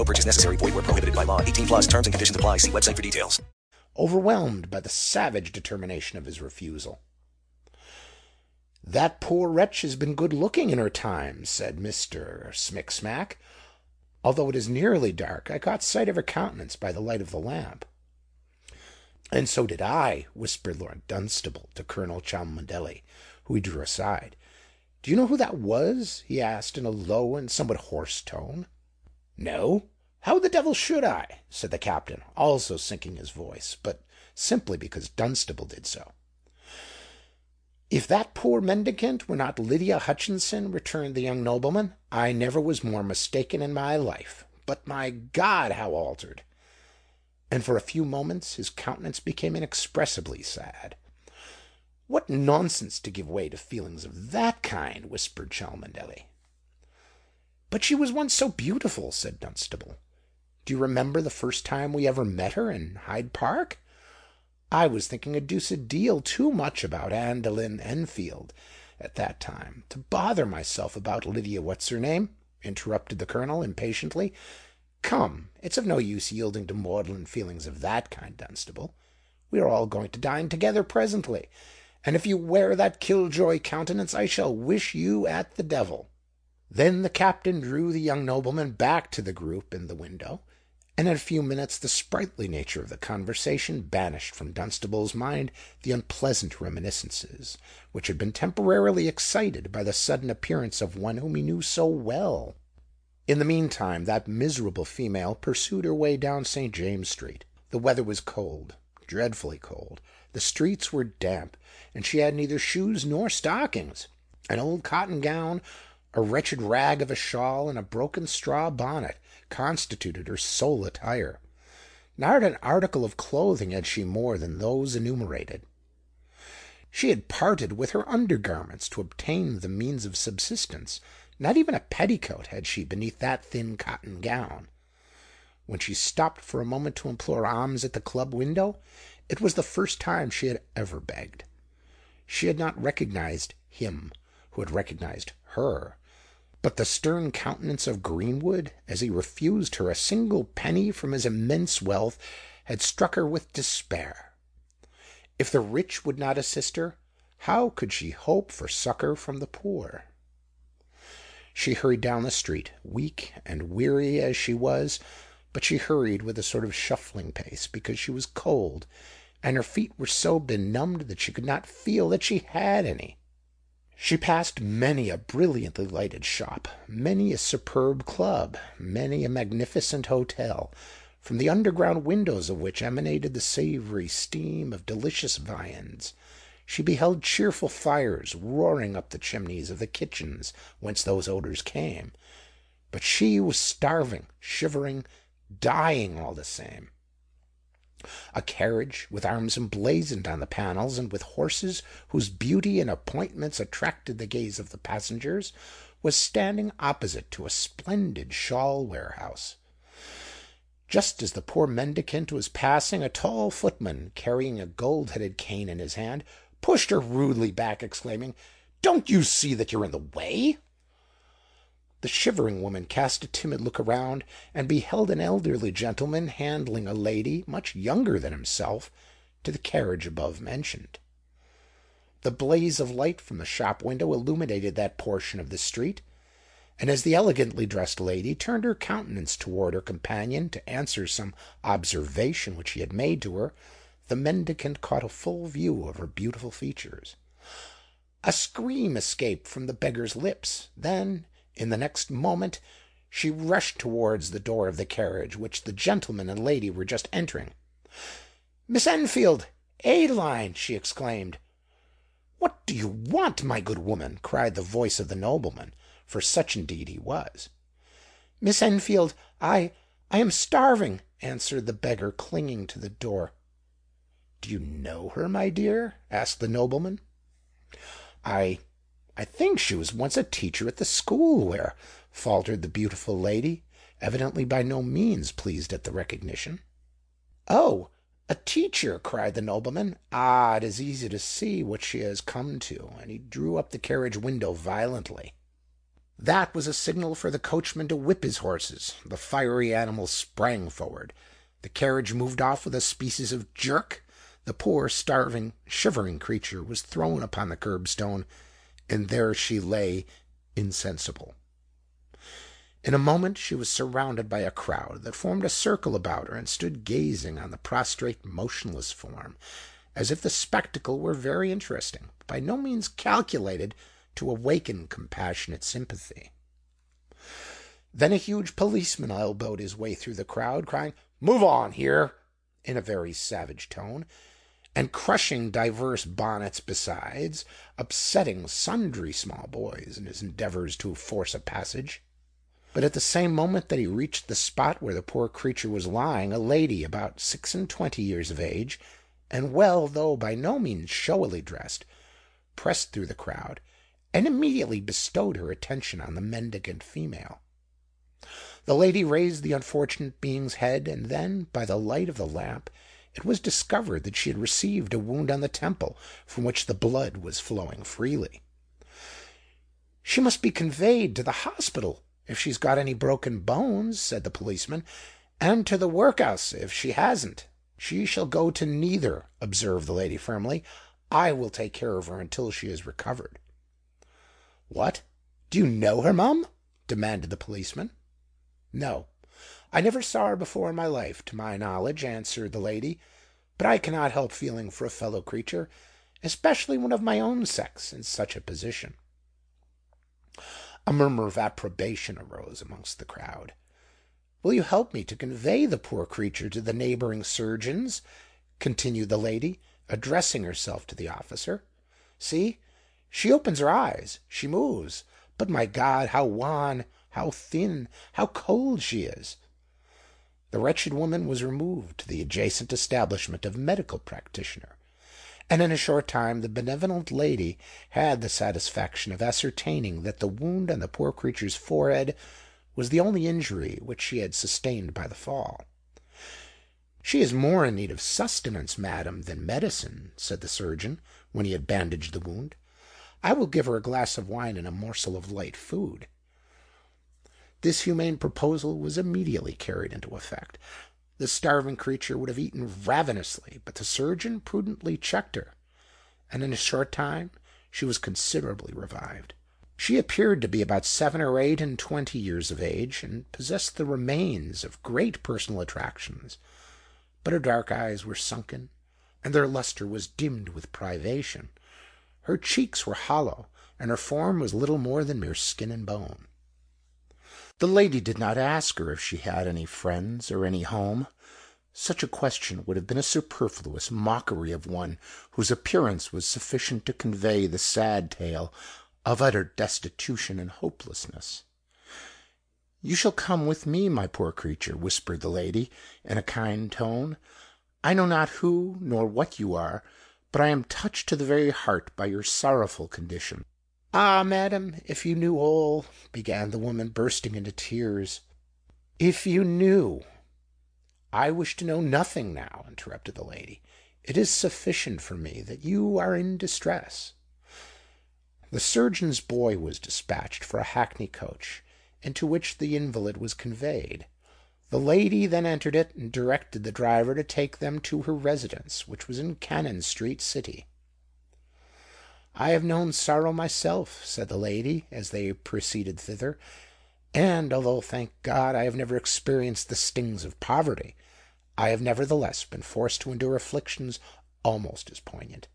No purchase necessary. Void where prohibited by law. 18 plus terms and conditions apply. See website for details. Overwhelmed by the savage determination of his refusal. That poor wretch has been good looking in her time, said Mr. Smicksmack. Although it is nearly dark, I caught sight of her countenance by the light of the lamp. And so did I, whispered Lord Dunstable to Colonel Cholmondeley, who he drew aside. Do you know who that was? he asked in a low and somewhat hoarse tone. No. How the devil should I? said the captain, also sinking his voice, but simply because Dunstable did so. If that poor mendicant were not Lydia Hutchinson, returned the young nobleman, I never was more mistaken in my life. But, my God, how altered! And for a few moments his countenance became inexpressibly sad. What nonsense to give way to feelings of that kind! whispered Cholmondeley. But she was once so beautiful, said Dunstable. Do you remember the first time we ever met her in Hyde Park? I was thinking a deuced deal too much about Adeline Enfield at that time to bother myself about Lydia What's her name, interrupted the colonel impatiently. Come, it's of no use yielding to maudlin feelings of that kind, Dunstable. We are all going to dine together presently, and if you wear that killjoy countenance I shall wish you at the devil. Then the captain drew the young nobleman back to the group in the window, and in a few minutes the sprightly nature of the conversation banished from Dunstable's mind the unpleasant reminiscences which had been temporarily excited by the sudden appearance of one whom he knew so well. In the meantime that miserable female pursued her way down St. James's Street. The weather was cold, dreadfully cold, the streets were damp, and she had neither shoes nor stockings. An old cotton gown, a wretched rag of a shawl, and a broken straw bonnet constituted her sole attire. Not an article of clothing had she more than those enumerated. She had parted with her undergarments to obtain the means of subsistence. Not even a petticoat had she beneath that thin cotton gown. When she stopped for a moment to implore alms at the club window, it was the first time she had ever begged. She had not recognized him who had recognized her. But the stern countenance of Greenwood, as he refused her a single penny from his immense wealth, had struck her with despair. If the rich would not assist her, how could she hope for succour from the poor? She hurried down the street, weak and weary as she was, but she hurried with a sort of shuffling pace, because she was cold, and her feet were so benumbed that she could not feel that she had any. She passed many a brilliantly lighted shop, many a superb club, many a magnificent hotel, from the underground windows of which emanated the savoury steam of delicious viands. She beheld cheerful fires roaring up the chimneys of the kitchens whence those odours came. But she was starving, shivering, dying all the same. A carriage, with arms emblazoned on the panels, and with horses whose beauty and appointments attracted the gaze of the passengers, was standing opposite to a splendid shawl warehouse. Just as the poor mendicant was passing, a tall footman, carrying a gold-headed cane in his hand, pushed her rudely back, exclaiming, "Don't you see that you're in the way?" The shivering woman cast a timid look around, and beheld an elderly gentleman handling a lady, much younger than himself, to the carriage above mentioned. The blaze of light from the shop window illuminated that portion of the street, and as the elegantly dressed lady turned her countenance toward her companion to answer some observation which he had made to her, the mendicant caught a full view of her beautiful features. A scream escaped from the beggar's lips: then, in the next moment, she rushed towards the door of the carriage which the gentleman and lady were just entering. "Miss Enfield! Adeline!" she exclaimed. "What do you want, my good woman?" cried the voice of the nobleman for such indeed he was. "Miss Enfield, I I am starving," answered the beggar, clinging to the door. "Do you know her, my dear?" asked the nobleman. "I I think she was once a teacher at the school where," faltered the beautiful lady, evidently by no means pleased at the recognition. "Oh, a teacher!" cried the nobleman. "Ah, it is easy to see what she has come to," and he drew up the carriage window violently. That was a signal for the coachman to whip his horses. The fiery animals sprang forward. The carriage moved off with a species of jerk. The poor, starving, shivering creature was thrown upon the curbstone, and there she lay insensible. In a moment she was surrounded by a crowd that formed a circle about her and stood gazing on the prostrate, motionless form, as if the spectacle were very interesting, but by no means calculated to awaken compassionate sympathy. Then a huge policeman elbowed his way through the crowd, crying, "Move on here!" in a very savage tone, and crushing divers bonnets besides, upsetting sundry small boys in his endeavours to force a passage. But at the same moment that he reached the spot where the poor creature was lying, a lady about six and twenty years of age, and well though by no means showily dressed, pressed through the crowd and immediately bestowed her attention on the mendicant female. The lady raised the unfortunate being's head, and then, by the light of the lamp, it was discovered that she had received a wound on the temple, from which the blood was flowing freely. "She must be conveyed to the hospital, if she's got any broken bones," said the policeman, "and to the workhouse, if she hasn't." "She shall go to neither," observed the lady firmly. "I will take care of her until she is recovered." "What! Do you know her, mum?" demanded the policeman. "No. I never saw her before in my life, to my knowledge," answered the lady. "But I cannot help feeling for a fellow creature, especially one of my own sex, in such a position." A murmur of approbation arose amongst the crowd. "Will you help me to convey the poor creature to the neighbouring surgeons?" continued the lady, addressing herself to the officer. "See! She opens her eyes, she moves, but, my God, how wan, how thin, how cold she is!" The wretched woman was removed to the adjacent establishment of a medical practitioner, and in a short time the benevolent lady had the satisfaction of ascertaining that the wound on the poor creature's forehead was the only injury which she had sustained by the fall. "She is more in need of sustenance, madam, than medicine," said the surgeon, when he had bandaged the wound. I will give her a glass of wine and a morsel of light food." This humane proposal was immediately carried into effect. The starving creature would have eaten ravenously, but the surgeon prudently checked her, and in a short time she was considerably revived. She appeared to be about seven or eight and twenty years of age, and possessed the remains of great personal attractions, but her dark eyes were sunken, and their lustre was dimmed with privation. Her cheeks were hollow, and her form was little more than mere skin and bone. The lady did not ask her if she had any friends or any home. Such a question would have been a superfluous mockery of one whose appearance was sufficient to convey the sad tale of utter destitution and hopelessness. "You shall come with me, my poor creature," whispered the lady, in a kind tone. "I know not who nor what you are but I am touched to the very heart by your sorrowful condition." "Ah, madam, if you knew all—" began the woman, bursting into tears. "If you knew—" "I wish to know nothing now," interrupted the lady. "It is sufficient for me that you are in distress." The surgeon's boy was despatched for a hackney coach, into which the invalid was conveyed. The lady then entered it, and directed the driver to take them to her residence, which was in Cannon Street, City. "I have known sorrow myself," said the lady, as they proceeded thither, And although, thank God, I have never experienced the stings of poverty, I have nevertheless been forced to endure afflictions almost as poignant.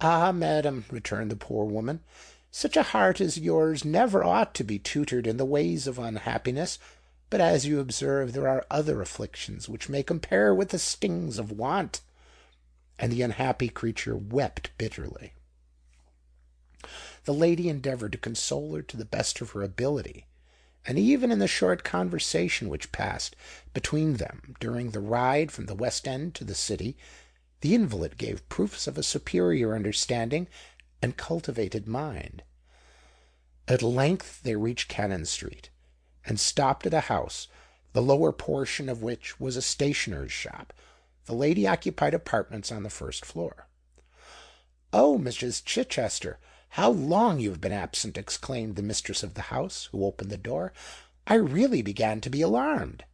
"Ah, madam," returned the poor woman, "such a heart as yours never ought to be tutored in the ways of unhappiness; but as you observe, there are other afflictions which may compare with the stings of want." And the unhappy creature wept bitterly. The lady endeavoured to console her to the best of her ability; and even in the short conversation which passed between them during the ride from the West End to the City, the invalid gave proofs of a superior understanding and cultivated mind. At length they reached Cannon Street, and stopped at a house, the lower portion of which was a stationer's shop. The lady occupied apartments on the first floor. "Oh, Mrs. Chichester, how long you have been absent!" exclaimed the mistress of the house, who opened the door. "I really began to be alarmed."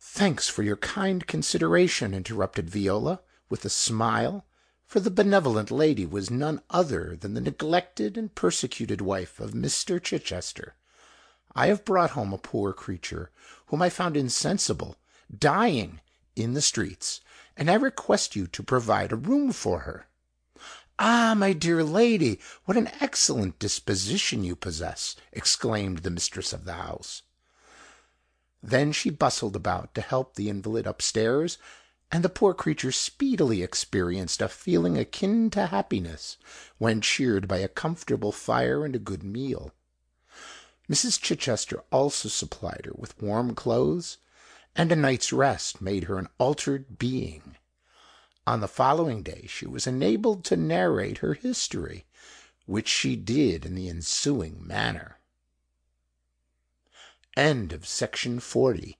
"Thanks for your kind consideration," interrupted Viola, with a smile, for the benevolent lady was none other than the neglected and persecuted wife of Mr. Chichester. "I have brought home a poor creature whom I found insensible—dying in the streets; and I request you to provide a room for her." "Ah! my dear lady, what an excellent disposition you possess!" exclaimed the mistress of the house. Then she bustled about to help the invalid up stairs; and the poor creature speedily experienced a feeling akin to happiness when cheered by a comfortable fire and a good meal. Mrs. Chichester also supplied her with warm clothes and a night's rest made her an altered being. On the following day she was enabled to narrate her history, which she did in the ensuing manner. Section 41.